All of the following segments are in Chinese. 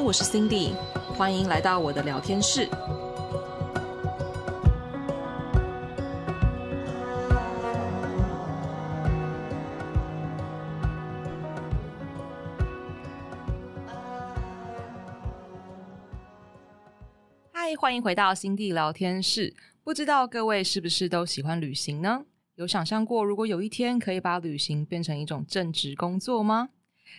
我是 Cindy，欢迎来到我的聊天室。嗨，欢迎回到 Cindy 聊天室。不知道各位是不是都喜欢旅行呢？有想象过如果有一天可以把旅行变成一种正职工作吗？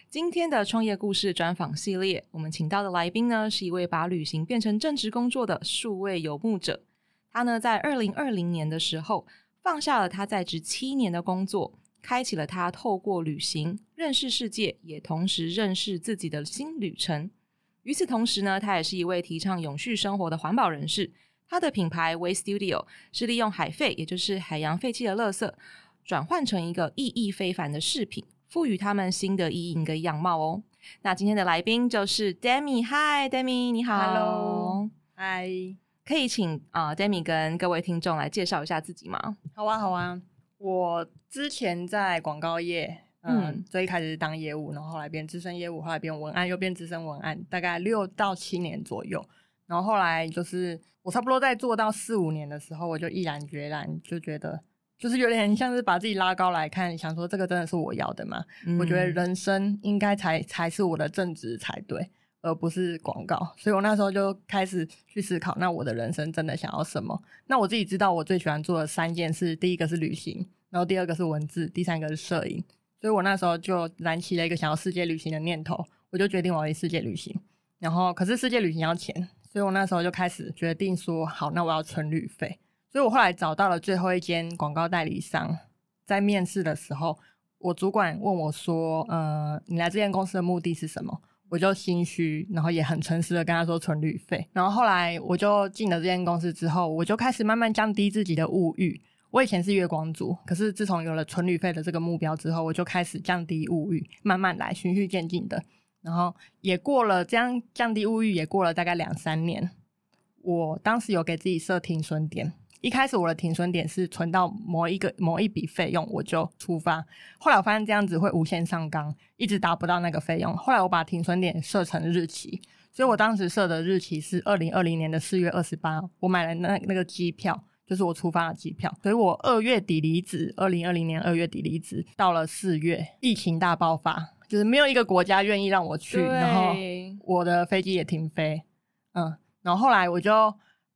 今天的创业故事专访系列，我们请到的来宾呢，是一位把旅行变成正职工作的数位游牧者。他呢，在二零二零年的时候，放下了他在职七年的工作，开启了他透过旅行认识世界，也同时认识自己的新旅程。与此同时呢，他也是一位提倡永续生活的环保人士。他的品牌 Waste Studio 是利用海废，也就是海洋废弃的垃圾，转换成一个意义非凡的饰品，赋予他们新的意义跟样貌哦。那今天的来宾就是 Demi，嗨，Demi，你好，Hello，嗨，可以请啊、uh, Demi 跟各位听众来介绍一下自己吗？好啊，好啊，我之前在广告业，嗯，嗯最一开始是当业务，然后后来变资深业务，后来变文案，又变资深文案，大概六到七年左右。然后后来就是我差不多在做到四五年的时候，我就毅然决然就觉得，就是有点像是把自己拉高来看，想说这个真的是我要的吗？嗯、我觉得人生应该才才是我的正职才对，而不是广告。所以我那时候就开始去思考，那我的人生真的想要什么？那我自己知道我最喜欢做的三件事，第一个是旅行，然后第二个是文字，第三个是摄影。所以我那时候就燃起了一个想要世界旅行的念头，我就决定我要去世界旅行。然后可是世界旅行要钱。所以我那时候就开始决定说，好，那我要存旅费。所以我后来找到了最后一间广告代理商，在面试的时候，我主管问我说：“呃，你来这间公司的目的是什么？”我就心虚，然后也很诚实的跟他说存旅费。然后后来我就进了这间公司之后，我就开始慢慢降低自己的物欲。我以前是月光族，可是自从有了存旅费的这个目标之后，我就开始降低物欲，慢慢来，循序渐进的。然后也过了这样降低物欲，也过了大概两三年。我当时有给自己设停损点，一开始我的停损点是存到某一个某一笔费用我就出发。后来我发现这样子会无限上纲，一直达不到那个费用。后来我把停损点设成日期，所以我当时设的日期是二零二零年的四月二十八。我买了那那个机票，就是我出发的机票。所以我二月底离职，二零二零年二月底离职，到了四月疫情大爆发。就是没有一个国家愿意让我去，然后我的飞机也停飞，嗯，然后后来我就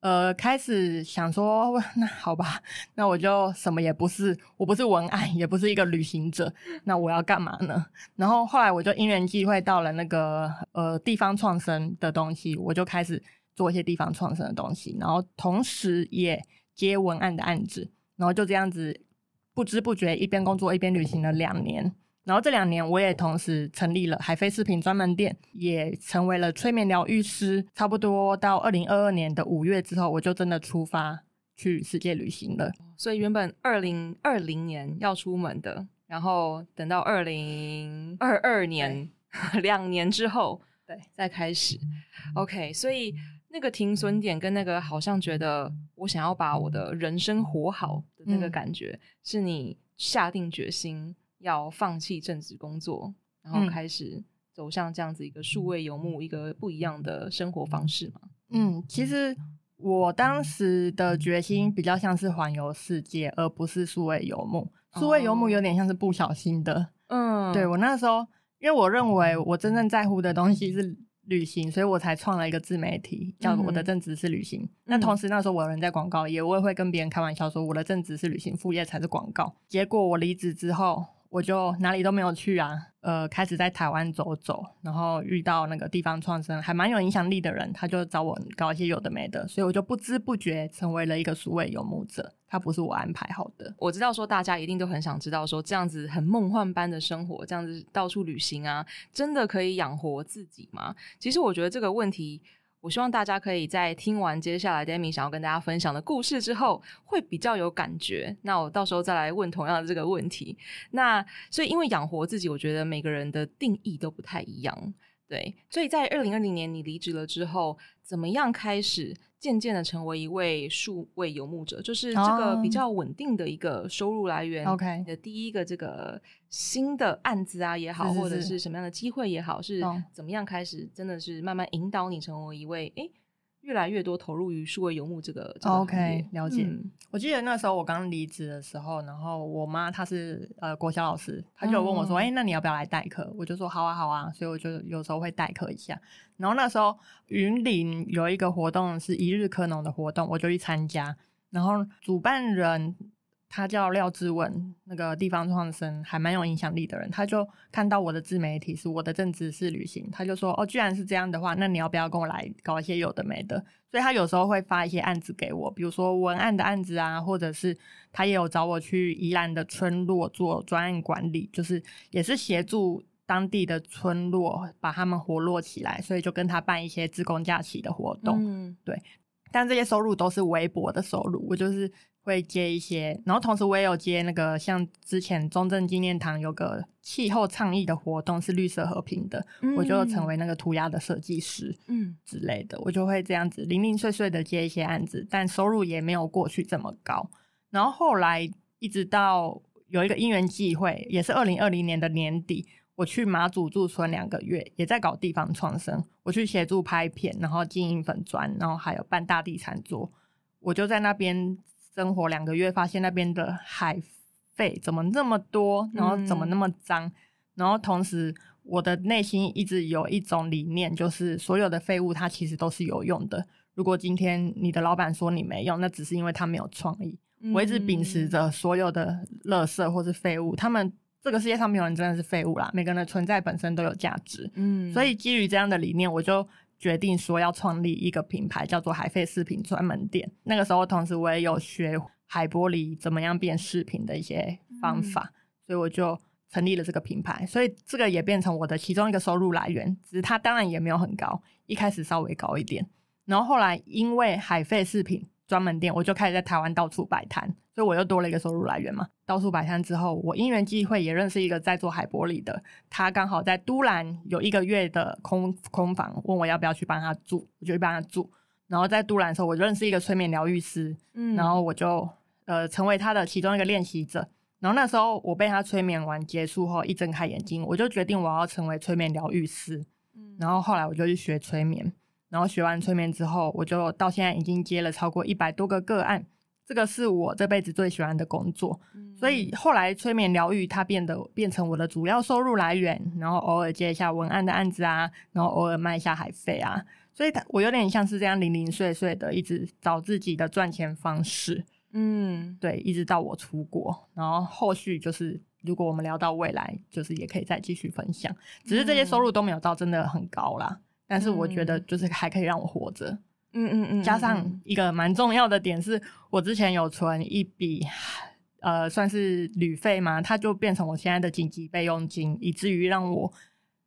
呃开始想说，那好吧，那我就什么也不是，我不是文案，也不是一个旅行者，那我要干嘛呢？然后后来我就因缘际会到了那个呃地方创生的东西，我就开始做一些地方创生的东西，然后同时也接文案的案子，然后就这样子不知不觉一边工作一边旅行了两年。然后这两年，我也同时成立了海飞饰品专门店，也成为了催眠疗愈师。差不多到二零二二年的五月之后，我就真的出发去世界旅行了。所以原本二零二零年要出门的，然后等到二零二二年 两年之后，对，再开始。OK，所以那个停损点跟那个好像觉得我想要把我的人生活好的那个感觉，嗯、是你下定决心。要放弃正职工作，然后开始走向这样子一个数位游牧，一个不一样的生活方式嘛？嗯，其实我当时的决心比较像是环游世界，而不是数位游牧。数位游牧有点像是不小心的。嗯，对，我那时候，因为我认为我真正在乎的东西是旅行，所以我才创了一个自媒体，叫我的正职是旅行。嗯、那同时那时候我有人在广告业，我也会跟别人开玩笑说我的正职是旅行，副业才是广告。结果我离职之后。我就哪里都没有去啊，呃，开始在台湾走走，然后遇到那个地方创生还蛮有影响力的人，他就找我搞一些有的没的，所以我就不知不觉成为了一个数位游牧者。他不是我安排好的。我知道说大家一定都很想知道说这样子很梦幻般的生活，这样子到处旅行啊，真的可以养活自己吗？其实我觉得这个问题。我希望大家可以在听完接下来 Demi 想要跟大家分享的故事之后，会比较有感觉。那我到时候再来问同样的这个问题。那所以，因为养活自己，我觉得每个人的定义都不太一样。对，所以在二零二零年你离职了之后，怎么样开始渐渐的成为一位数位游牧者？就是这个比较稳定的一个收入来源。OK，你的第一个这个新的案子啊也好，是是是或者是什么样的机会也好，是怎么样开始？真的是慢慢引导你成为一位诶越来越多投入于数位游牧这个，这个 OK 了解。嗯、我记得那时候我刚离职的时候，然后我妈她是呃国小老师，她就问我说：“哎、嗯欸，那你要不要来代课？”我就说：“好啊，好啊。”所以我就有时候会代课一下。然后那时候云林有一个活动是一日科农的活动，我就去参加。然后主办人。他叫廖志文，那个地方创生还蛮有影响力的人，他就看到我的自媒体是我的正职是旅行，他就说：“哦，居然是这样的话，那你要不要跟我来搞一些有的没的？”所以他有时候会发一些案子给我，比如说文案的案子啊，或者是他也有找我去宜兰的村落做专案管理，就是也是协助当地的村落把他们活络起来，所以就跟他办一些自工假期的活动。嗯，对，但这些收入都是微薄的收入，我就是。会接一些，然后同时我也有接那个，像之前中正纪念堂有个气候倡议的活动，是绿色和平的，嗯、我就成为那个涂鸦的设计师，嗯之类的，我就会这样子零零碎碎的接一些案子，但收入也没有过去这么高。然后后来一直到有一个因缘际会，也是二零二零年的年底，我去马祖驻村两个月，也在搞地方创生，我去协助拍片，然后经营粉砖，然后还有办大地产桌，我就在那边。生活两个月，发现那边的海费怎么那么多，然后怎么那么脏，嗯、然后同时我的内心一直有一种理念，就是所有的废物它其实都是有用的。如果今天你的老板说你没用，那只是因为他没有创意。嗯、我一直秉持着所有的垃圾或是废物，他们这个世界上没有人真的是废物啦，每个人的存在本身都有价值。嗯，所以基于这样的理念，我就。决定说要创立一个品牌，叫做海废饰品专门店。那个时候，同时我也有学海玻璃怎么样变饰品的一些方法，嗯、所以我就成立了这个品牌。所以这个也变成我的其中一个收入来源，只是它当然也没有很高，一开始稍微高一点。然后后来因为海废饰品专门店，我就开始在台湾到处摆摊，所以我又多了一个收入来源嘛。到处摆摊之后，我因缘际会也认识一个在做海玻璃的，他刚好在都兰有一个月的空空房，问我要不要去帮他住，我就去帮他住。然后在都兰的时候，我就认识一个催眠疗愈师，嗯，然后我就呃成为他的其中一个练习者。然后那时候我被他催眠完结束后，一睁开眼睛，我就决定我要成为催眠疗愈师。嗯，然后后来我就去学催眠。然后学完催眠之后，我就到现在已经接了超过一百多个个案，这个是我这辈子最喜欢的工作。嗯、所以后来催眠疗愈它变得变成我的主要收入来源，然后偶尔接一下文案的案子啊，然后偶尔卖一下海费啊，所以我有点像是这样零零碎碎的一直找自己的赚钱方式。嗯，对，一直到我出国，然后后续就是如果我们聊到未来，就是也可以再继续分享。只是这些收入都没有到真的很高啦。但是我觉得就是还可以让我活着，嗯嗯嗯，加上一个蛮重要的点是，我之前有存一笔，呃，算是旅费嘛，它就变成我现在的紧急备用金，以至于让我，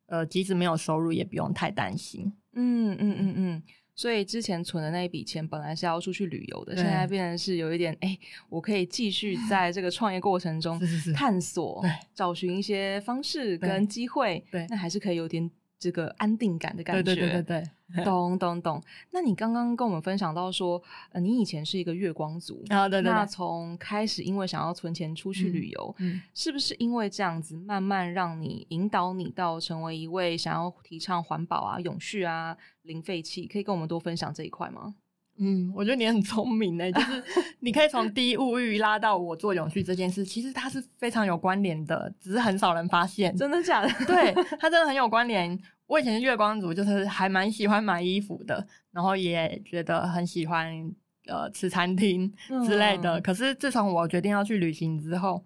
呃，即使没有收入也不用太担心。嗯嗯嗯嗯，所以之前存的那一笔钱本来是要出去旅游的，现在变成是有一点，哎、欸，我可以继续 在这个创业过程中探索，对，找寻一些方式跟机会，对，那还是可以有点。这个安定感的感觉，对对对对对，懂懂懂。那你刚刚跟我们分享到说，呃，你以前是一个月光族啊，对对对。那从开始因为想要存钱出去旅游，嗯，嗯，是不是因为这样子慢慢让你引导你到成为一位想要提倡环保啊、永续啊、零废弃？可以跟我们多分享这一块吗？嗯，我觉得你很聪明诶，就是 你可以从低物欲拉到我做永续这件事，其实它是非常有关联的，只是很少人发现。真的假的？对，它真的很有关联。我以前是月光族，就是还蛮喜欢买衣服的，然后也觉得很喜欢呃吃餐厅之类的。嗯、可是自从我决定要去旅行之后，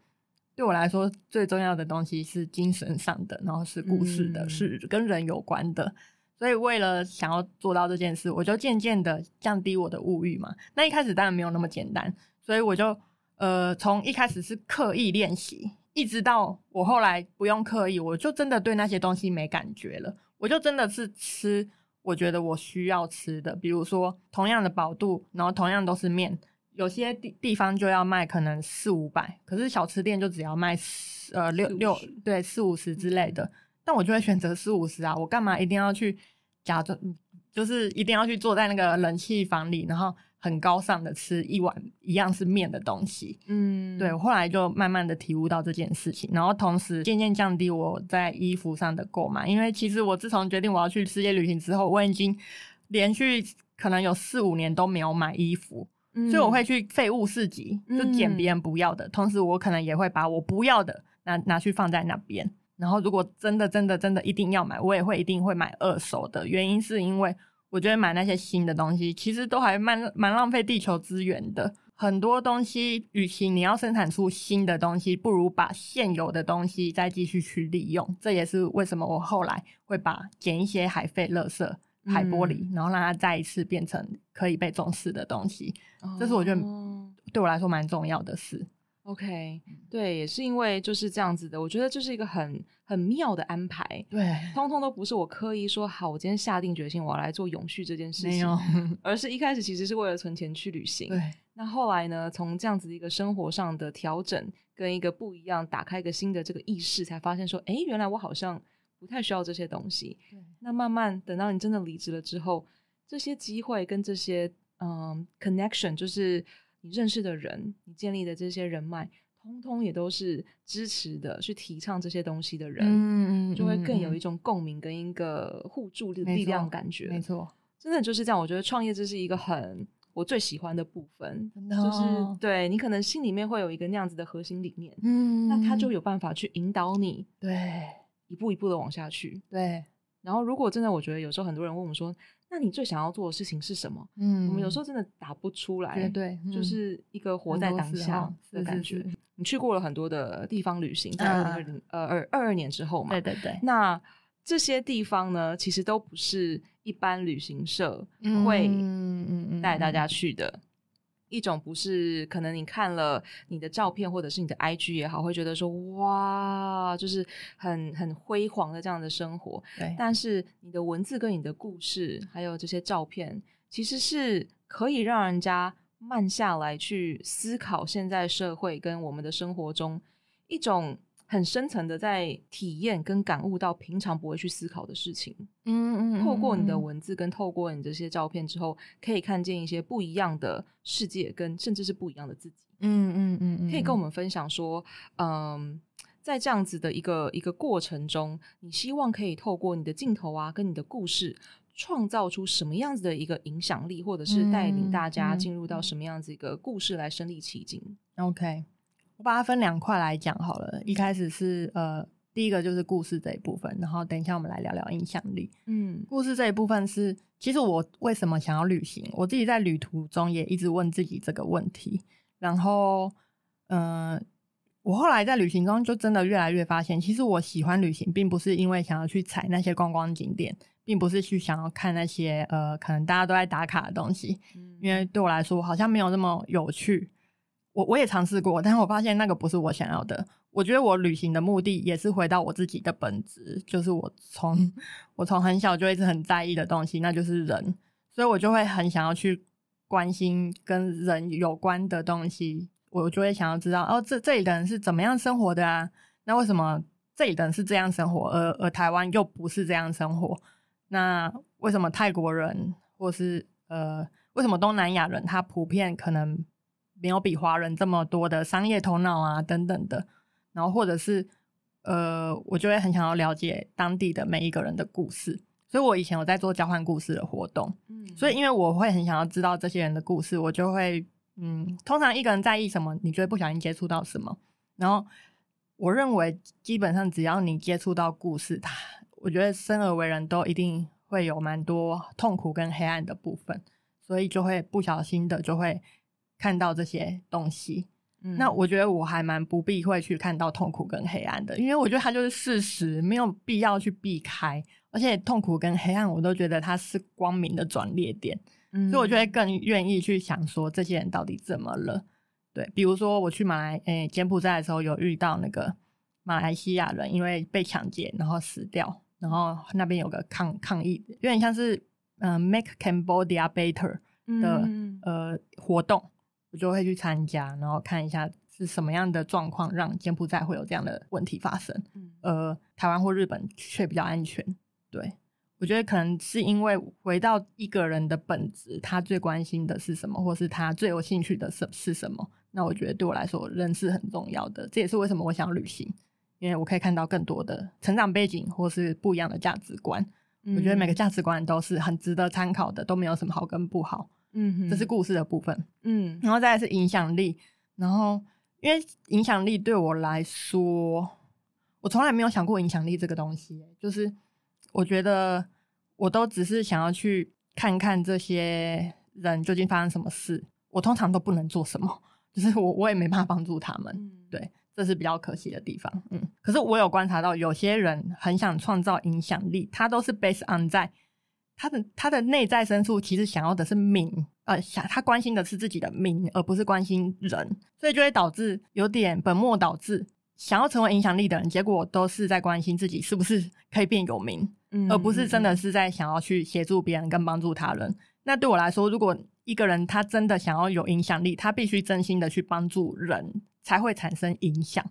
对我来说最重要的东西是精神上的，然后是故事的，嗯、是跟人有关的。所以为了想要做到这件事，我就渐渐的降低我的物欲嘛。那一开始当然没有那么简单，所以我就呃从一开始是刻意练习，一直到我后来不用刻意，我就真的对那些东西没感觉了。我就真的是吃我觉得我需要吃的，比如说同样的饱度，然后同样都是面，有些地地方就要卖可能四五百，可是小吃店就只要卖四呃六六对四五十之类的，但我就会选择四五十啊，我干嘛一定要去假装，就是一定要去坐在那个冷气房里，然后很高尚的吃一碗一样是面的东西。嗯，对，我后来就慢慢的体悟到这件事情，然后同时渐渐降低我在衣服上的购买，因为其实我自从决定我要去世界旅行之后，我已经连续可能有四五年都没有买衣服。所以我会去废物市集，就捡别人不要的，嗯、同时我可能也会把我不要的拿拿去放在那边。然后如果真的真的真的一定要买，我也会一定会买二手的。原因是因为我觉得买那些新的东西，其实都还蛮蛮浪费地球资源的。很多东西，与其你要生产出新的东西，不如把现有的东西再继续去利用。这也是为什么我后来会把捡一些海废垃圾。海玻璃，然后让它再一次变成可以被重视的东西，这是我觉得对我来说蛮重要的事。OK，对，也是因为就是这样子的，我觉得这是一个很很妙的安排。对，通通都不是我刻意说好，我今天下定决心我要来做永续这件事情，没有，而是一开始其实是为了存钱去旅行。对，那后来呢，从这样子一个生活上的调整跟一个不一样，打开一个新的这个意识，才发现说，哎，原来我好像。不太需要这些东西，对那慢慢等到你真的离职了之后，这些机会跟这些嗯 connection，就是你认识的人，你建立的这些人脉，通通也都是支持的，去提倡这些东西的人，嗯，就会更有一种共鸣跟一个互助的力量感觉，没错，真的就是这样。我觉得创业这是一个很我最喜欢的部分，就是对你可能心里面会有一个那样子的核心理念，嗯，那他就有办法去引导你，对。一步一步的往下去，对。然后，如果真的，我觉得有时候很多人问我们说：“那你最想要做的事情是什么？”嗯，我们有时候真的答不出来，对，对，嗯、就是一个活在当下的感觉。是是是，你去过了很多的地方旅行，在二零二零呃二二二年之后嘛，对对对。那这些地方呢，其实都不是一般旅行社会带大家去的。嗯嗯嗯一种不是可能你看了你的照片或者是你的 IG 也好，会觉得说哇，就是很很辉煌的这样的生活。对，但是你的文字跟你的故事，还有这些照片，其实是可以让人家慢下来去思考现在社会跟我们的生活中一种。很深层的在体验跟感悟到平常不会去思考的事情，嗯，嗯嗯，透过你的文字跟透过你这些照片之后，可以看见一些不一样的世界跟甚至是不一样的自己，嗯嗯嗯，嗯，可以跟我们分享说，嗯，在这样子的一个一个过程中，你希望可以透过你的镜头啊，跟你的故事，创造出什么样子的一个影响力，或者是带领大家进入到什么样子一个故事来身临其境？OK。我把它分两块来讲好了。一开始是呃，第一个就是故事这一部分，然后等一下我们来聊聊影响力。嗯，故事这一部分是，其实我为什么想要旅行？我自己在旅途中也一直问自己这个问题。然后，嗯、呃，我后来在旅行中就真的越来越发现，其实我喜欢旅行，并不是因为想要去踩那些观光景点，并不是去想要看那些呃，可能大家都在打卡的东西，嗯、因为对我来说好像没有那么有趣。我我也尝试过，但是我发现那个不是我想要的。我觉得我旅行的目的也是回到我自己的本质，就是我从我从很小就一直很在意的东西，那就是人，所以我就会很想要去关心跟人有关的东西，我就会想要知道哦，这这里的人是怎么样生活的啊？那为什么这里的人是这样生活，而而台湾又不是这样生活？那为什么泰国人或是呃，为什么东南亚人他普遍可能？没有比华人这么多的商业头脑啊，等等的，然后或者是呃，我就会很想要了解当地的每一个人的故事，所以我以前有在做交换故事的活动，嗯，所以因为我会很想要知道这些人的故事，我就会嗯，通常一个人在意什么，你就会不小心接触到什么，然后我认为基本上只要你接触到故事，他我觉得生而为人都一定会有蛮多痛苦跟黑暗的部分，所以就会不小心的就会。看到这些东西，嗯、那我觉得我还蛮不避讳去看到痛苦跟黑暗的，因为我觉得它就是事实，没有必要去避开。而且痛苦跟黑暗，我都觉得它是光明的转捩点，嗯、所以我就会更愿意去想说这些人到底怎么了。对，比如说我去马来诶、欸、柬埔寨的时候，有遇到那个马来西亚人，因为被抢劫然后死掉，然后那边有个抗抗议，有点像是嗯、呃、Make Cambodia Better 的、嗯、呃活动。我就会去参加，然后看一下是什么样的状况让柬埔寨会有这样的问题发生？嗯，呃，台湾或日本却比较安全。对，我觉得可能是因为回到一个人的本质，他最关心的是什么，或是他最有兴趣的是是什么？那我觉得对我来说，人是很重要的。这也是为什么我想旅行，因为我可以看到更多的成长背景，或是不一样的价值观。嗯，我觉得每个价值观都是很值得参考的，都没有什么好跟不好。嗯哼，这是故事的部分。嗯，然后再来是影响力。然后，因为影响力对我来说，我从来没有想过影响力这个东西。就是我觉得，我都只是想要去看看这些人究竟发生什么事。我通常都不能做什么，就是我我也没办法帮助他们。嗯，对，这是比较可惜的地方。嗯，可是我有观察到，有些人很想创造影响力，他都是 based on 在。他的他的内在深处其实想要的是名，呃，想他关心的是自己的名，而不是关心人，所以就会导致有点本末倒置。想要成为影响力的人，结果都是在关心自己是不是可以变有名，嗯，而不是真的是在想要去协助别人跟帮助他人。那对我来说，如果一个人他真的想要有影响力，他必须真心的去帮助人，才会产生影响。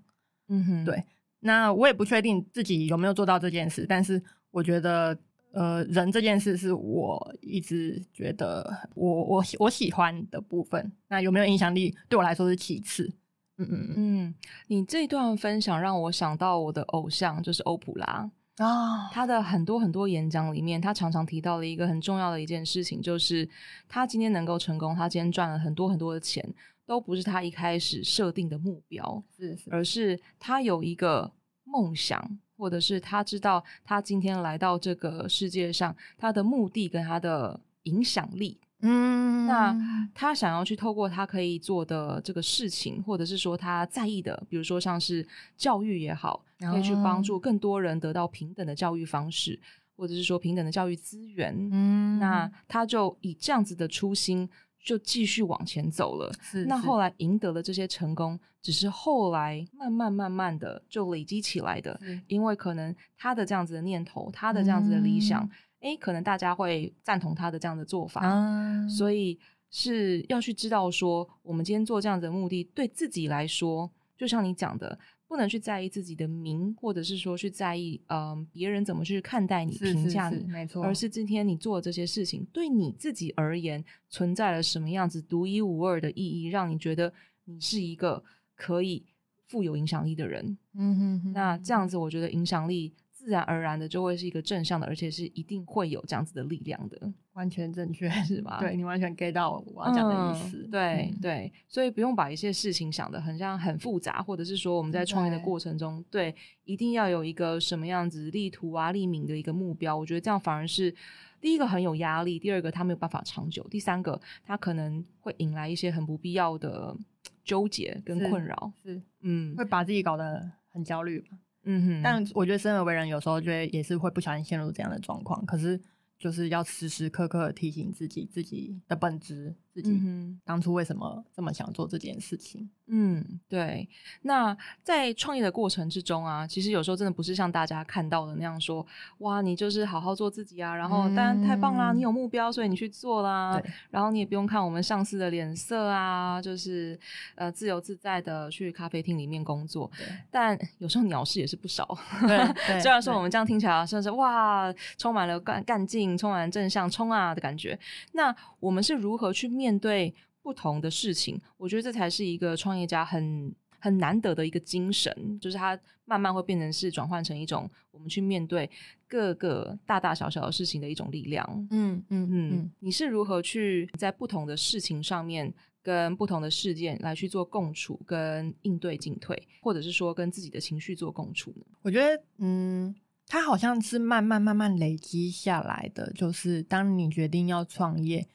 嗯哼，对。那我也不确定自己有没有做到这件事，但是我觉得。呃，人这件事是我一直觉得我我我喜欢的部分。那有没有影响力，对我来说是其次。嗯嗯嗯，你这一段分享让我想到我的偶像，就是欧普拉啊。他的很多很多演讲里面，他常常提到了一个很重要的一件事情，就是他今天能够成功，他今天赚了很多很多的钱，都不是他一开始设定的目标，是是，而是他有一个梦想。或者是他知道他今天来到这个世界上，他的目的跟他的影响力，嗯，那他想要去透过他可以做的这个事情，或者是说他在意的，比如说像是教育也好，可以去帮助更多人得到平等的教育方式，或者是说平等的教育资源，嗯，那他就以这样子的初心。就继续往前走了。是，那后来赢得了这些成功，只是后来慢慢慢慢的就累积起来的。因为可能他的这样子的念头，他的这样子的理想，哎、嗯，可能大家会赞同他的这样的做法，嗯、所以是要去知道说，我们今天做这样子的目的，对自己来说，就像你讲的。不能去在意自己的名，或者是说去在意，嗯、呃，别人怎么去看待你、评价你，没错。而是今天你做的这些事情，对你自己而言，存在了什么样子独一无二的意义，让你觉得你是一个可以富有影响力的人。嗯哼哼。那这样子，我觉得影响力。自然而然的就会是一个正向的，而且是一定会有这样子的力量的，完全正确，是吧？对，你完全 get 到我要讲的意思。嗯、对、嗯、对，所以不用把一些事情想得很像很复杂，或者是说我们在创业的过程中，对，对，一定要有一个什么样子立图啊、立名的一个目标。我觉得这样反而是第一个很有压力，第二个他没有办法长久，第三个他可能会引来一些很不必要的纠结跟困扰。是，是嗯，会把自己搞得很焦虑。嗯哼，但我觉得生而为人，有时候觉得也是会不小心陷入这样的状况。可是。就是要时时刻刻提醒自己自己的本质，自己当初为什么这么想做这件事情。嗯，对。那在创业的过程之中啊，其实有时候真的不是像大家看到的那样说，哇，你就是好好做自己啊，然后当然太棒啦，你有目标，所以你去做啦，然后你也不用看我们上司的脸色啊，就是呃自由自在的去咖啡厅里面工作。但有时候鸟事也是不少。虽然说我们这样听起来像是哇，充满了干干劲。充满正向冲啊的感觉，那我们是如何去面对不同的事情？我觉得这才是一个创业家很很难得的一个精神，就是他慢慢会变成是转换成一种我们去面对各个大大小小的事情的一种力量。嗯嗯嗯，你是如何去在不同的事情上面跟不同的事件来去做共处跟应对进退，或者是说跟自己的情绪做共处呢？我觉得，嗯。它好像是慢慢慢慢累积下来的，就是当你决定要创业，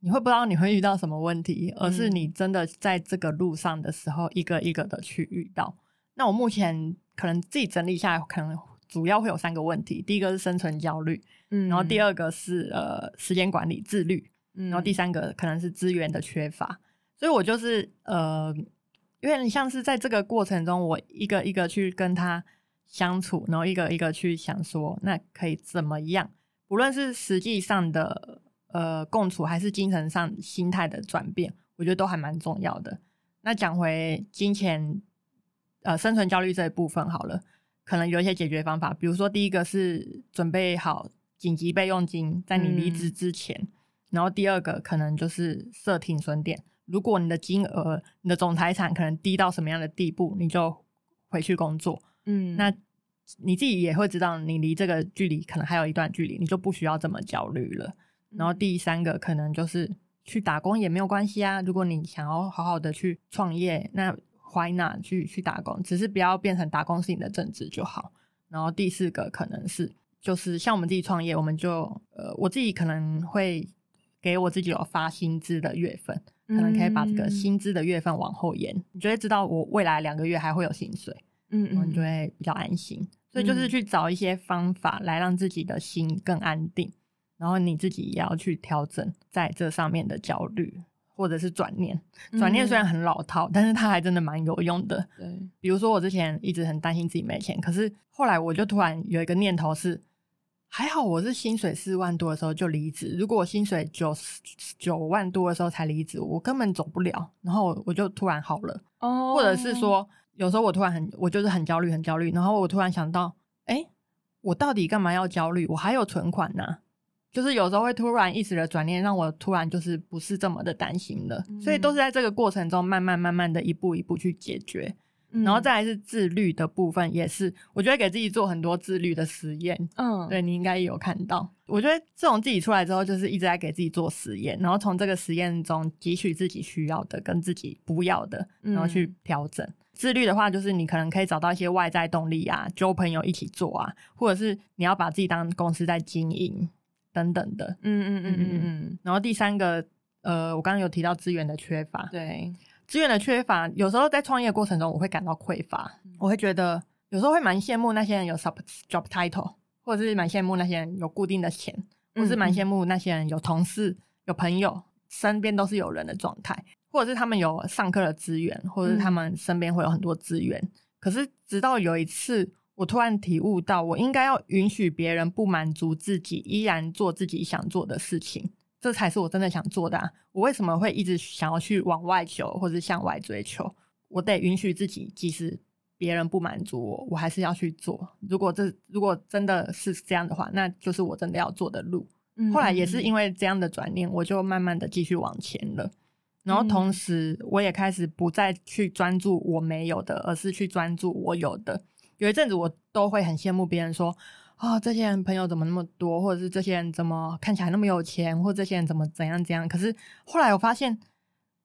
你会不知道你会遇到什么问题，而是你真的在这个路上的时候，一个一个的去遇到。那我目前可能自己整理下来，可能主要会有三个问题：第一个是生存焦虑，嗯，然后第二个是呃时间管理自律，嗯，然后第三个可能是资源的缺乏。所以我就是呃，因为你像是在这个过程中，我一个一个去跟他。相处，然后一个一个去想说，那可以怎么样？不论是实际上的呃共处，还是精神上心态的转变，我觉得都还蛮重要的。那讲回金钱，呃，生存焦虑这一部分好了，可能有一些解决方法，比如说第一个是准备好紧急备用金，在你离职之前，嗯、然后第二个可能就是设停损点，如果你的金额、你的总财产可能低到什么样的地步，你就回去工作，嗯，那你自己也会知道，你离这个距离可能还有一段距离，你就不需要这么焦虑了。然后第三个可能就是。去打工也没有关系啊！如果你想要好好的去创业，那 why not 去去打工？只是不要变成打工是你的正职就好。然后第四个可能是，就是像我们自己创业，我们就呃，我自己可能会给我自己有发薪资的月份，可能可以把这个薪资的月份往后延，嗯、你就会知道我未来两个月还会有薪水，嗯嗯，你就会比较安心。所以就是去找一些方法来让自己的心更安定。然后你自己也要去调整在这上面的焦虑，或者是转念。转念虽然很老套，嗯、但是它还真的蛮有用的。对，比如说我之前一直很担心自己没钱，可是后来我就突然有一个念头是，还好我是薪水四万多的时候就离职。如果我薪水九九万多的时候才离职，我根本走不了。然后我就突然好了。哦，或者是说，有时候我突然很，我就是很焦虑，很焦虑。然后我突然想到，哎，我到底干嘛要焦虑？我还有存款呢、啊。就是有时候会突然一时的转念，让我突然就是不是这么的担心了，嗯、所以都是在这个过程中慢慢慢慢的一步一步去解决，嗯、然后再来是自律的部分，也是我觉得给自己做很多自律的实验，嗯，对，你应该也有看到，我觉得这种自己出来之后，就是一直在给自己做实验，然后从这个实验中汲取自己需要的跟自己不要的，然后去调整。嗯、自律的话，就是你可能可以找到一些外在动力啊，揪朋友一起做啊，或者是你要把自己当公司在经营。等等的，嗯嗯嗯嗯嗯，然后第三个，呃，我刚刚有提到资源的缺乏，对，资源的缺乏，有时候在创业过程中，我会感到匮乏，嗯、我会觉得有时候会蛮羡慕那些人有 sub job title，或者是蛮羡慕那些人有固定的钱，或是蛮羡慕那些人有同事、有朋友，身边都是有人的状态，或者是他们有上课的资源，或者是他们身边会有很多资源。嗯、可是直到有一次。我突然体悟到，我应该要允许别人不满足自己，依然做自己想做的事情，这才是我真的想做的啊。我为什么会一直想要去往外求，或者向外追求？我得允许自己，即使别人不满足我，我还是要去做。如果这如果真的是这样的话，那就是我真的要做的路。后来也是因为这样的转念，我就慢慢的继续往前了。然后同时，我也开始不再去专注我没有的，而是去专注我有的。有一阵子，我都会很羡慕别人说：“啊、哦，这些人朋友怎么那么多，或者是这些人怎么看起来那么有钱，或者这些人怎么怎样怎样。”可是后来我发现，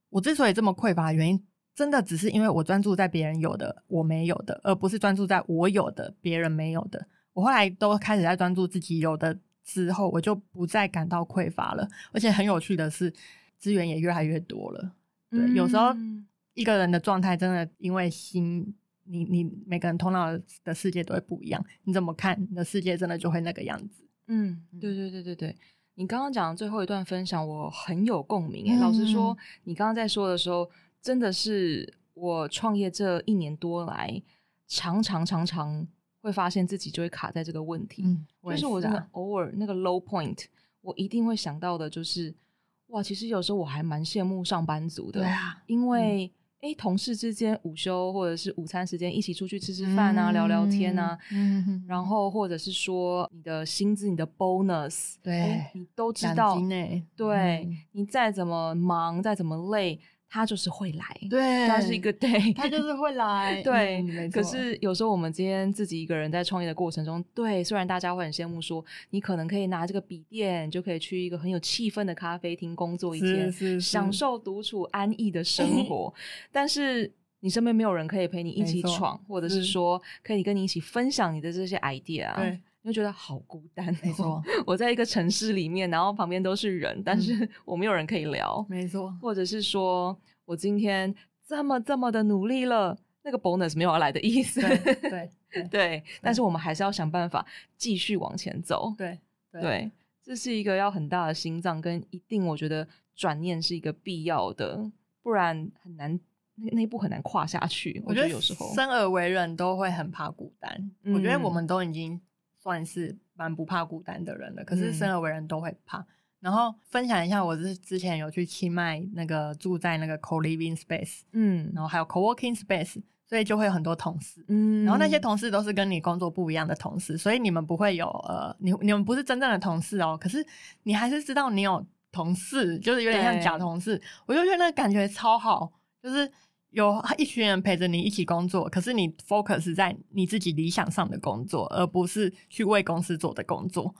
我之所以这么匮乏的原因，真的只是因为我专注在别人有的我没有的，而不是专注在我有的别人没有的。我后来都开始在专注自己有的之后，我就不再感到匮乏了。而且很有趣的是，资源也越来越多了。对，嗯、有时候一个人的状态真的因为心。你你每个人头脑的世界都会不一样，你怎么看你的世界，真的就会那个样子。嗯，对对对对对。你刚刚讲的最后一段分享，我很有共鸣。嗯、老实说，你刚刚在说的时候，真的是我创业这一年多来，常常常常会发现自己就会卡在这个问题。嗯，是就是我真的偶尔那个 low point，我一定会想到的就是，哇，其实有时候我还蛮羡慕上班族的。对啊，因为。嗯哎，同事之间午休或者是午餐时间一起出去吃吃饭啊，嗯、聊聊天啊，嗯、然后或者是说你的薪资、你的 bonus，对，你都知道，对，嗯、你再怎么忙、再怎么累。他就是会来，对，他是一个对，他就是会来，对。嗯、可是有时候我们今天自己一个人在创业的过程中，对，虽然大家会很羡慕说，你可能可以拿这个笔电，就可以去一个很有气氛的咖啡厅工作一天，是是是享受独处安逸的生 活，但是你身边没有人可以陪你一起闯，或者是说可以跟你一起分享你的这些 idea 啊。就觉得好孤单，没错。我在一个城市里面，然后旁边都是人，但是我没有人可以聊，没错。或者是说我今天这么这么的努力了，那个 bonus 没有要来的意思，对对 对。但是我们还是要想办法继续往前走，对对。这是一个要很大的心脏，跟一定我觉得转念是一个必要的，不然很难，那那一步很难跨下去。我觉得有时候生而为人都会很怕孤单，我觉得我们都已经。算是蛮不怕孤单的人了，可是生而为人都会怕。嗯、然后分享一下，我是之前有去清迈那个住在那个 co-living space，嗯，然后还有 co-working space，所以就会有很多同事，嗯，然后那些同事都是跟你工作不一样的同事，所以你们不会有呃，你你们不是真正的同事哦，可是你还是知道你有同事，就是有点像假同事，我就觉得那个感觉超好，就是。有一群人陪着你一起工作，可是你 focus 在你自己理想上的工作，而不是去为公司做的工作。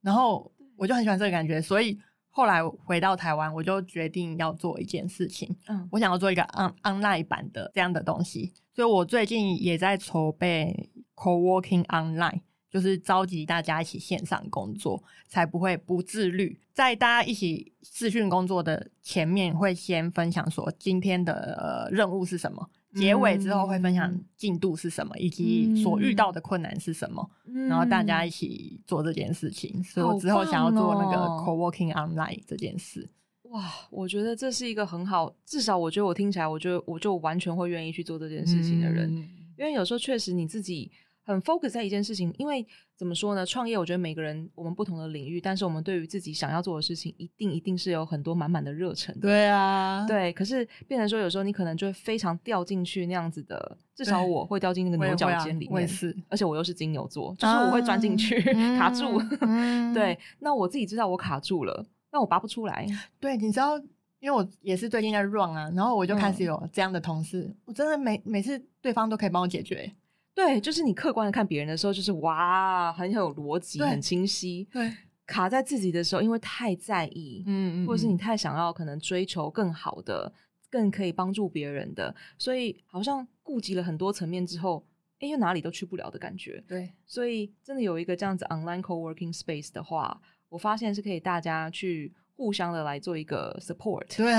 然后我就很喜欢这个感觉，所以后来回到台湾，我就决定要做一件事情。嗯，我想要做一个 on online 版的这样的东西，所以我最近也在筹备 co-working online。就是召集大家一起线上工作，才不会不自律。在大家一起视讯工作的前面，会先分享说今天的、呃、任务是什么，结尾之后会分享进度是什么，以及所遇到的困难是什么，嗯、然后大家一起做这件事情。所以我之后想要做那个 co-working online 这件事。哇，我觉得这是一个很好，至少我觉得我听起来，我就我就完全会愿意去做这件事情的人，嗯、因为有时候确实你自己。很 focus 在一件事情，因为怎么说呢？创业，我觉得每个人我们不同的领域，但是我们对于自己想要做的事情，一定一定是有很多满满的热忱。对啊，对。可是变成说，有时候你可能就会非常掉进去那样子的，至少我会掉进那个牛角尖里面。是，而且我又是金牛座，就是我会钻进去、啊、卡住。嗯、对，那我自己知道我卡住了，那我拔不出来。对，你知道，因为我也是最近在 run 啊，然后我就开始有这样的同事，嗯、我真的每每次对方都可以帮我解决。对，就是你客观的看别人的时候，就是哇，很有逻辑，很清晰。对，卡在自己的时候，因为太在意，嗯嗯，或者是你太想要可能追求更好的、更可以帮助别人的，所以好像顾及了很多层面之后，哎，又哪里都去不了的感觉。对，所以真的有一个这样子 online co-working space 的话，我发现是可以大家去互相的来做一个 support，对，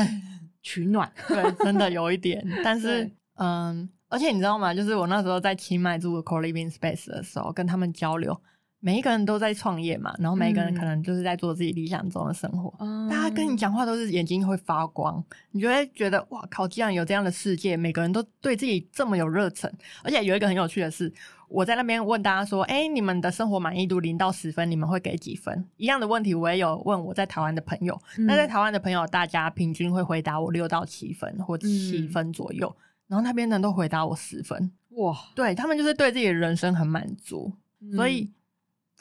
取暖。对，真的 有一点，但是嗯。而且你知道吗？就是我那时候在清迈住 co-living space 的时候，跟他们交流，每一个人都在创业嘛，然后每一个人可能就是在做自己理想中的生活。嗯，大家跟你讲话都是眼睛会发光，你就会觉得哇靠！既然有这样的世界，每个人都对自己这么有热忱。而且有一个很有趣的是，我在那边问大家说：“哎，你们的生活满意度零到十分，你们会给几分？”一样的问题，我也有问我在台湾的朋友。那、嗯、在台湾的朋友，大家平均会回答我六到七分，或七分左右。嗯然后那边人都回答我十分，哇，对，他们就是对自己的人生很满足，嗯、所以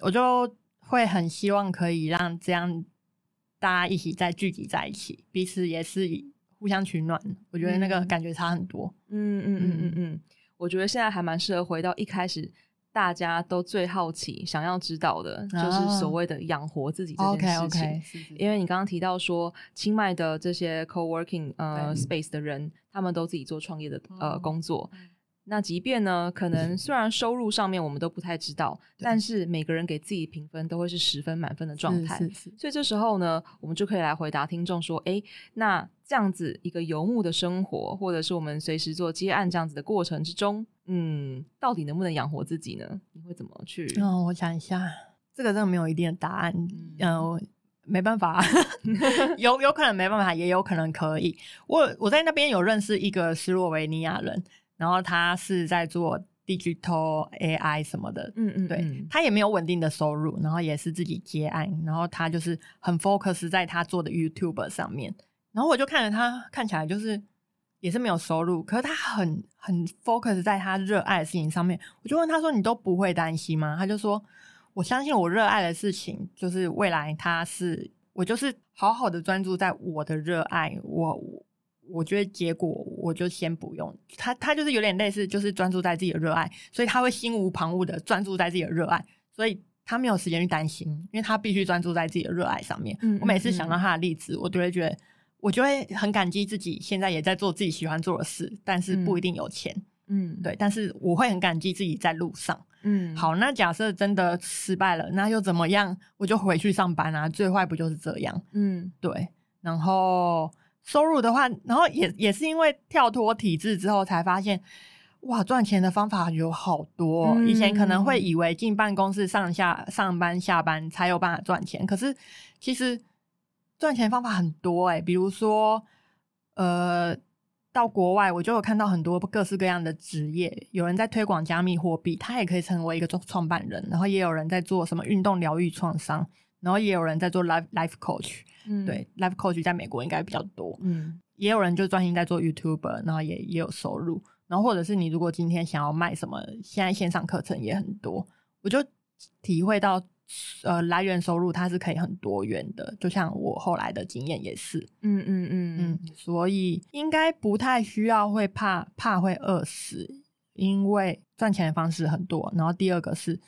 我就会很希望可以让这样大家一起再聚集在一起，彼此也是互相取暖。我觉得那个感觉差很多。嗯嗯嗯嗯嗯，我觉得现在还蛮适合回到一开始大家都最好奇、想要知道的，就是所谓的养活自己这件事情。Oh, okay, okay. 因为你刚刚提到说，清迈的这些 co-working 呃 space 的人。他们都自己做创业的呃工作，嗯、那即便呢，可能虽然收入上面我们都不太知道，嗯、但是每个人给自己评分都会是十分满分的状态。是是是。所以这时候呢，我们就可以来回答听众说：诶，那这样子一个游牧的生活，或者是我们随时做接案这样子的过程之中，嗯，到底能不能养活自己呢？你会怎么去？哦，我想一下，这个真的没有一定的答案。嗯。呃没办法，有有可能没办法，也有可能可以。我我在那边有认识一个斯洛维尼亚人，然后他是在做 digital AI 什么的，嗯嗯，对，他也没有稳定的收入，然后也是自己接案，然后他就是很 focus 在他做的 YouTube 上面，然后我就看着他看起来就是也是没有收入，可是他很很 focus 在他热爱的事情上面，我就问他说：“你都不会担心吗？”他就说。我相信我热爱的事情，就是未来他是我就是好好的专注在我的热爱，我我觉得结果我就先不用他，他就是有点类似，就是专注在自己的热爱，所以他会心无旁骛的专注在自己的热爱，所以他没有时间去担心，因为他必须专注在自己的热爱上面。嗯嗯嗯，我每次想到他的例子，我都会觉得，我就会很感激自己现在也在做自己喜欢做的事，但是不一定有钱。嗯，对，但是我会很感激自己在路上。嗯，好，那假设真的失败了，那又怎么样？我就回去上班啊，最坏不就是这样？嗯，对。然后收入的话，然后也也是因为跳脱体制之后，才发现哇，赚钱的方法有好多。嗯，以前可能会以为进办公室上下上班下班才有办法赚钱，可是其实赚钱方法很多欸，比如说呃。到国外，我就有看到很多各式各样的职业，有人在推广加密货币，他也可以成为一个创创办人，然后也有人在做什么运动疗愈创伤，然后也有人在做 life life coach，嗯，对，life coach 在美国应该比较多，嗯，也有人就专心在做 YouTuber，然后也也有收入，然后或者是你如果今天想要卖什么，现在线上课程也很多，我就体会到，呃，来源收入它是可以很多元的，就像我后来的经验也是，嗯嗯嗯嗯，所以应该不太需要会怕怕会饿死，因为赚钱的方式很多，然后第二个是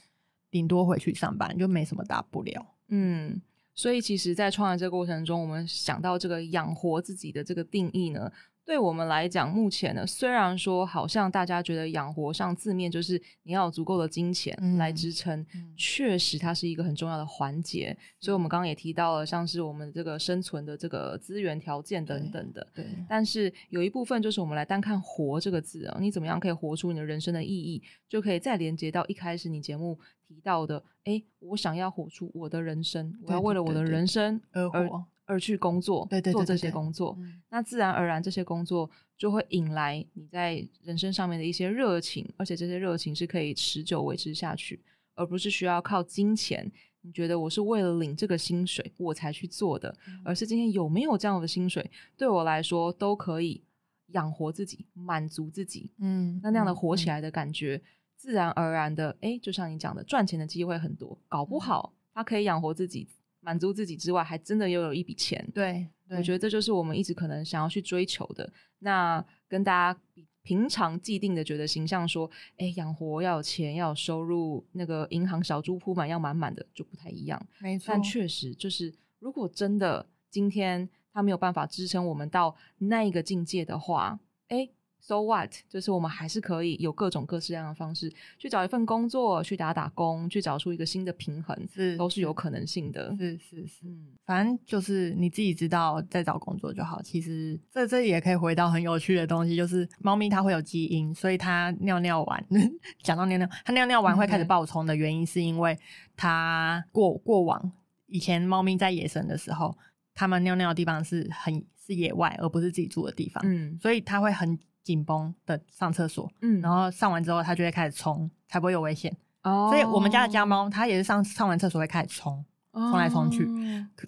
顶多回去上班，就没什么大不了。嗯，所以其实，在创业这个过程中，我们想到这个养活自己的这个定义呢。对我们来讲，目前呢，虽然说好像大家觉得养活上字面就是你要有足够的金钱来支撑，确实它是一个很重要的环节。所以，我们刚刚也提到了，像是我们这个生存的这个资源条件等等的。对。对，但是有一部分就是我们来单看“活”这个字啊，你怎么样可以活出你的人生的意义，就可以再连接到一开始你节目提到的，哎，我想要活出我的人生，我要为了我的人生而活。而去工作，对对对对对，做这些工作，嗯，那自然而然这些工作就会引来你在人生上面的一些热情，而且这些热情是可以持久维持下去，而不是需要靠金钱。你觉得我是为了领这个薪水我才去做的，嗯，而是今天有没有这样的薪水，对我来说都可以养活自己，满足自己。嗯，那那样的活起来的感觉，嗯，自然而然的，哎，就像你讲的，赚钱的机会很多，搞不好他可以养活自己。满足自己之外，还真的又有一笔钱。对，对，我觉得这就是我们一直可能想要去追求的。那跟大家平常既定的觉得形象说，哎，养活要有钱，要有收入，那个银行小猪铺满要满满的，就不太一样。没错，但确实就是，如果真的今天他没有办法支撑我们到那一个境界的话，哎。So what？就是我们还是可以有各种各式各样的方式去找一份工作，去打打工，去找出一个新的平衡，是都是有可能性的。是是是，嗯，反正就是你自己知道在找工作就好。其实这这也可以回到很有趣的东西，就是猫咪它会有基因，所以它尿尿完，讲到尿尿，它尿尿完会开始暴冲的原因，是因为它过过往以前猫咪在野生的时候，它们尿尿的地方是很是野外，而不是自己住的地方，嗯，所以它会很。紧绷的上厕所，嗯，然后上完之后，它就会开始冲，才不会有危险。哦，所以我们家的家猫，它也是上上完厕所会开始冲，冲来冲去。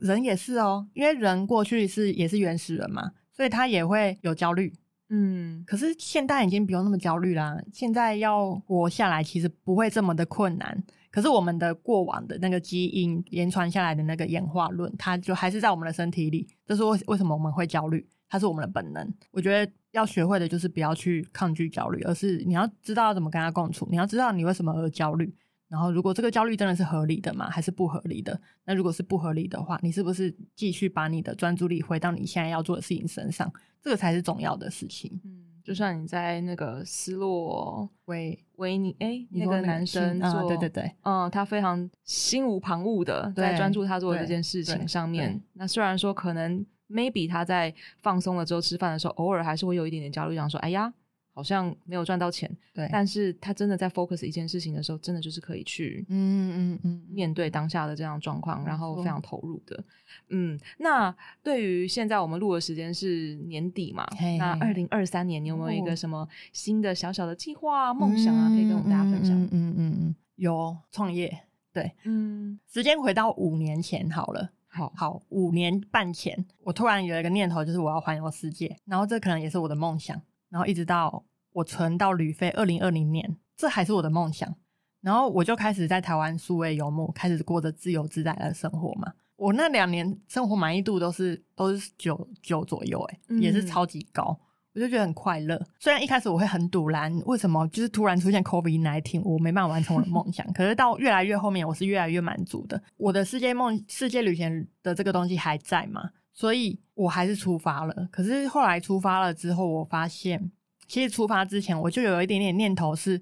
人也是哦，因为人过去是也是原始人嘛，所以它也会有焦虑。嗯，可是现代已经不用那么焦虑啦，现在要活下来其实不会这么的困难。可是我们的过往的那个基因延传下来的那个演化论，它就还是在我们的身体里。这是为为什么我们会焦虑？它是我们的本能。我觉得。要学会的就是不要去抗拒焦虑，而是你要知道要怎么跟他共处。你要知道你为什么而焦虑，然后如果这个焦虑真的是合理的吗？还是不合理的？那如果是不合理的话，你是不是继续把你的专注力回到你现在要做的事情身上？这个才是重要的事情。嗯，就像你在那个斯洛维维尼，哎，那个男生做，啊，对对对，嗯，他非常心无旁骛的在专注他做的这件事情上面。那虽然说可能。Maybe 他在放松了之后吃饭的时候，偶尔还是会有一点点焦虑，想说：“哎呀，好像没有赚到钱。”对，但是他真的在 focus 一件事情的时候，真的就是可以去嗯嗯嗯面对当下的这样状况，然后非常投入的。嗯，那对于现在我们录的时间是年底嘛？那二零二三年，你有没有一个什么新的小小的计划、梦想啊？可以跟我们大家分享？嗯嗯嗯嗯，有创业，对，嗯，时间回到五年前好了。好好，五年半前，我突然有一个念头，就是我要环游世界，然后这可能也是我的梦想，然后一直到我存到旅费二零二零年，这还是我的梦想，然后我就开始在台湾数位游牧，开始过着自由自在的生活嘛。我那两年生活满意度都是都是九九左右，欸，诶，也是超级高。我就觉得很快乐，虽然一开始我会很堵然，为什么就是突然出现 COVID-19，我没办法完成我的梦想。可是到越来越后面，我是越来越满足的。我的世界梦、世界旅行的这个东西还在嘛，所以我还是出发了。可是后来出发了之后，我发现其实出发之前我就有一点点念头是，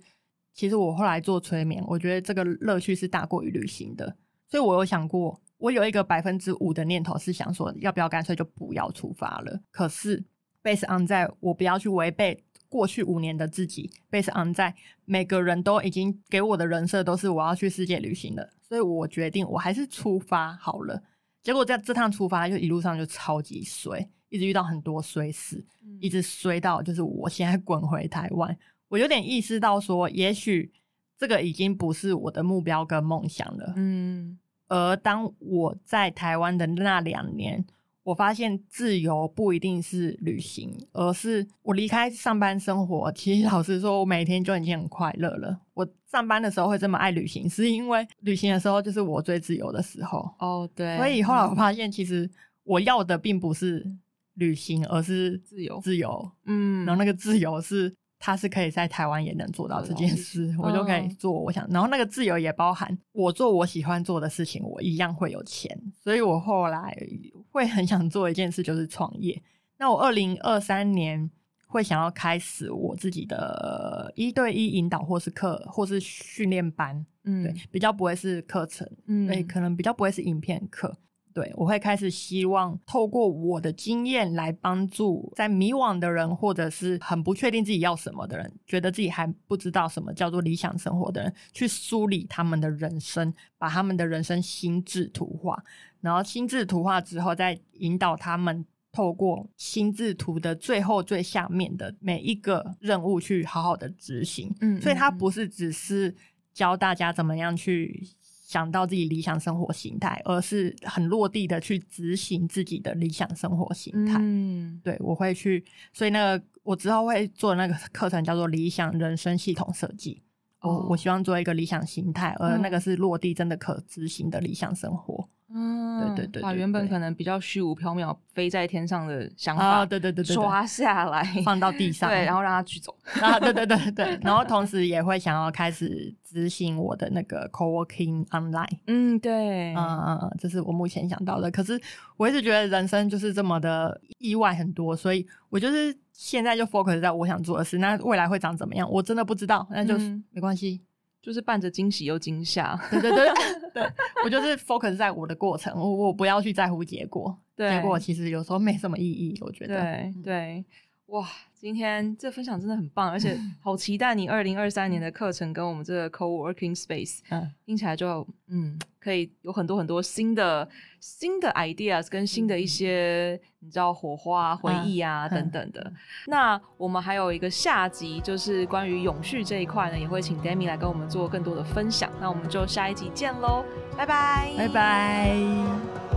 其实我后来做催眠，我觉得这个乐趣是大过于旅行的。所以我有想过，我有一个百分之五的念头是想说，要不要干脆就不要出发了。可是。Based on 在我不要去违背过去五年的自己，Based on 在每个人都已经给我的人设都是我要去世界旅行的，所以我决定我还是出发好了。结果在这趟出发就一路上就超级衰，一直遇到很多衰事，嗯、一直衰到就是我现在滚回台湾，我有点意识到说，也许这个已经不是我的目标跟梦想了。嗯，而当我在台湾的那两年，我发现自由不一定是旅行，而是我离开上班生活。其实老实说，我每天就已经很快乐了。我上班的时候会这么爱旅行，是因为旅行的时候就是我最自由的时候。哦，对。所以后来我发现，其实我要的并不是旅行，而是自由。自由，嗯。然后那个自由是。他是可以在台湾也能做到这件事，我就可以做我想。然后那个自由也包含我做我喜欢做的事情，我一样会有钱。所以我后来会很想做一件事，就是创业。那我二零二三年会想要开始我自己的一对一引导，或是课，或是训练班。嗯，对，比较不会是课程，嗯，对，可能比较不会是影片课。对，我会开始希望透过我的经验来帮助在迷惘的人，或者是很不确定自己要什么的人，觉得自己还不知道什么叫做理想生活的人，去梳理他们的人生，把他们的人生心智图画，然后心智图画之后，再引导他们透过心智图的最后最下面的每一个任务去好好的执行。嗯，所以它不是只是教大家怎么样去。想到自己理想生活形态，而是很落地的去执行自己的理想生活形态。嗯，对，我会去，所以那个我之后会做那个课程，叫做理想人生系统设计。哦，我我希望做一个理想形态，而那个是落地，真的可执行的理想生活。嗯，对对对，对，把原本可能比较虚无缥缈、飞在天上的想法，对对对对，刷下来放到地上，对，然后让它去走。啊，对对对对，然后同时也会想要开始执行我的那个 co-working online。嗯，对，嗯嗯嗯，这是我目前想到的。可是我一直觉得人生就是这么的意外很多，所以我就是现在就 focus 在我想做的事。那未来会长怎么样，我真的不知道，那就没关系。就是伴着惊喜又惊吓，对对对 对，我就是 focus 在我的过程，我我不要去在乎结果，对，结果其实有时候没什么意义，我觉得。对对，哇，今天这分享真的很棒，而且 好期待你二零二三年的课程跟我们这个 co-working space，嗯，听起来就嗯。可以有很多很多新的新的 ideas 跟新的一些你知道火花回忆啊等等的。那我们还有一个下集，就是关于永续这一块呢，也会请 Demi 来跟我们做更多的分享。那我们就下一集见喽，拜拜，拜拜。